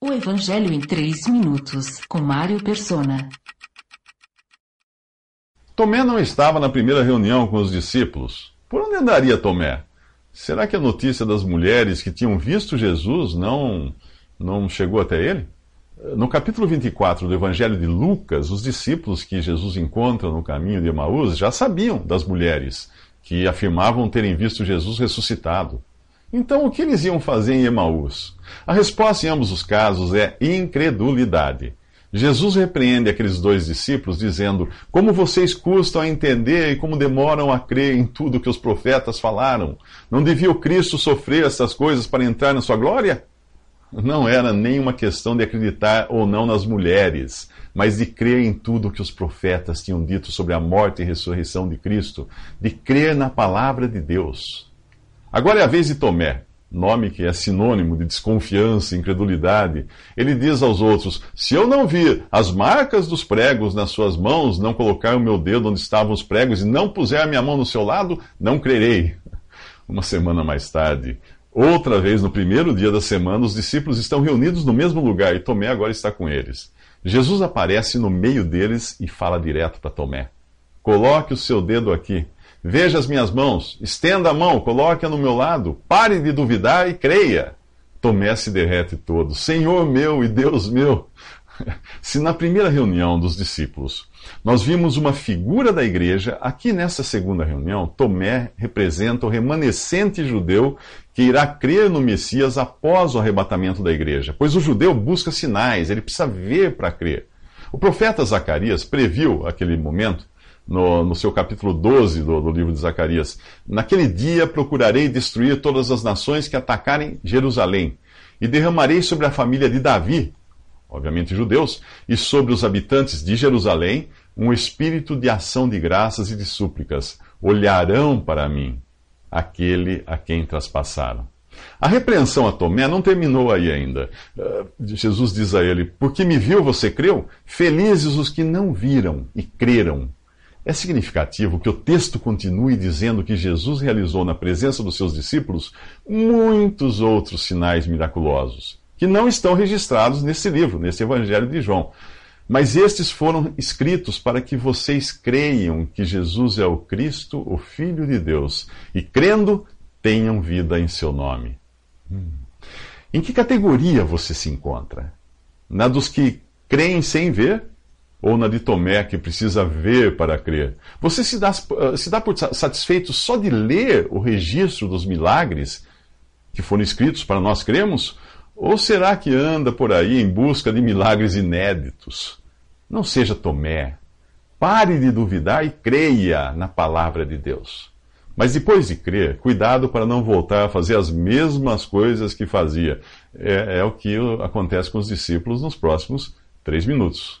O Evangelho em 3 minutos, com Mário Persona. Tomé não estava na primeira reunião com os discípulos. Por onde andaria Tomé? Será que a notícia das mulheres que tinham visto Jesus não, não chegou até ele? No capítulo 24 do Evangelho de Lucas, os discípulos que Jesus encontra no caminho de Emaús já sabiam das mulheres que afirmavam terem visto Jesus ressuscitado. Então, o que eles iam fazer em Emaús? A resposta em ambos os casos é incredulidade. Jesus repreende aqueles dois discípulos, dizendo: Como vocês custam a entender e como demoram a crer em tudo que os profetas falaram? Não devia o Cristo sofrer essas coisas para entrar na sua glória? não era nem uma questão de acreditar ou não nas mulheres, mas de crer em tudo que os profetas tinham dito sobre a morte e ressurreição de Cristo, de crer na palavra de Deus. Agora é a vez de Tomé, nome que é sinônimo de desconfiança incredulidade. Ele diz aos outros: Se eu não vir as marcas dos pregos nas suas mãos, não colocar o meu dedo onde estavam os pregos e não puser a minha mão no seu lado, não crerei. Uma semana mais tarde, Outra vez, no primeiro dia da semana, os discípulos estão reunidos no mesmo lugar e Tomé agora está com eles. Jesus aparece no meio deles e fala direto para Tomé: Coloque o seu dedo aqui. Veja as minhas mãos. Estenda a mão, coloque-a no meu lado. Pare de duvidar e creia. Tomé se derrete todo. Senhor meu e Deus meu. Se na primeira reunião dos discípulos nós vimos uma figura da igreja, aqui nessa segunda reunião, Tomé representa o remanescente judeu que irá crer no Messias após o arrebatamento da igreja, pois o judeu busca sinais, ele precisa ver para crer. O profeta Zacarias previu aquele momento no, no, seu capítulo 12 do, do, livro de Zacarias. Naquele dia procurarei destruir todas as nações que atacarem Jerusalém, e derramarei sobre a família de Davi obviamente judeus, e sobre os habitantes de Jerusalém um espírito de ação de graças e de súplicas. Olharão para mim, aquele a quem traspassaram. A repreensão a Tomé não terminou aí ainda. Uh, Jesus diz a ele: Porque me viu, você creu? Felizes os que não viram e creram. É significativo que o texto continue dizendo que Jesus realizou na presença dos seus discípulos muitos outros sinais miraculosos que não estão registrados nesse livro, nesse Evangelho de João. Mas estes foram escritos para que vocês creiam que Jesus é o Cristo, o Filho de Deus, e crendo, tenham vida em seu nome. Hum. Em que categoria você se encontra? Na dos que creem sem ver? Ou na de Tomé, que precisa ver para crer? Você se dá, se dá por satisfeito só de ler o registro dos milagres que foram escritos para nós cremos? Ou será que anda por aí em busca de milagres inéditos? Não seja Tomé. Pare de duvidar e creia na palavra de Deus. Mas depois de crer, cuidado para não voltar a fazer as mesmas coisas que fazia. É, é o que acontece com os discípulos nos próximos três minutos.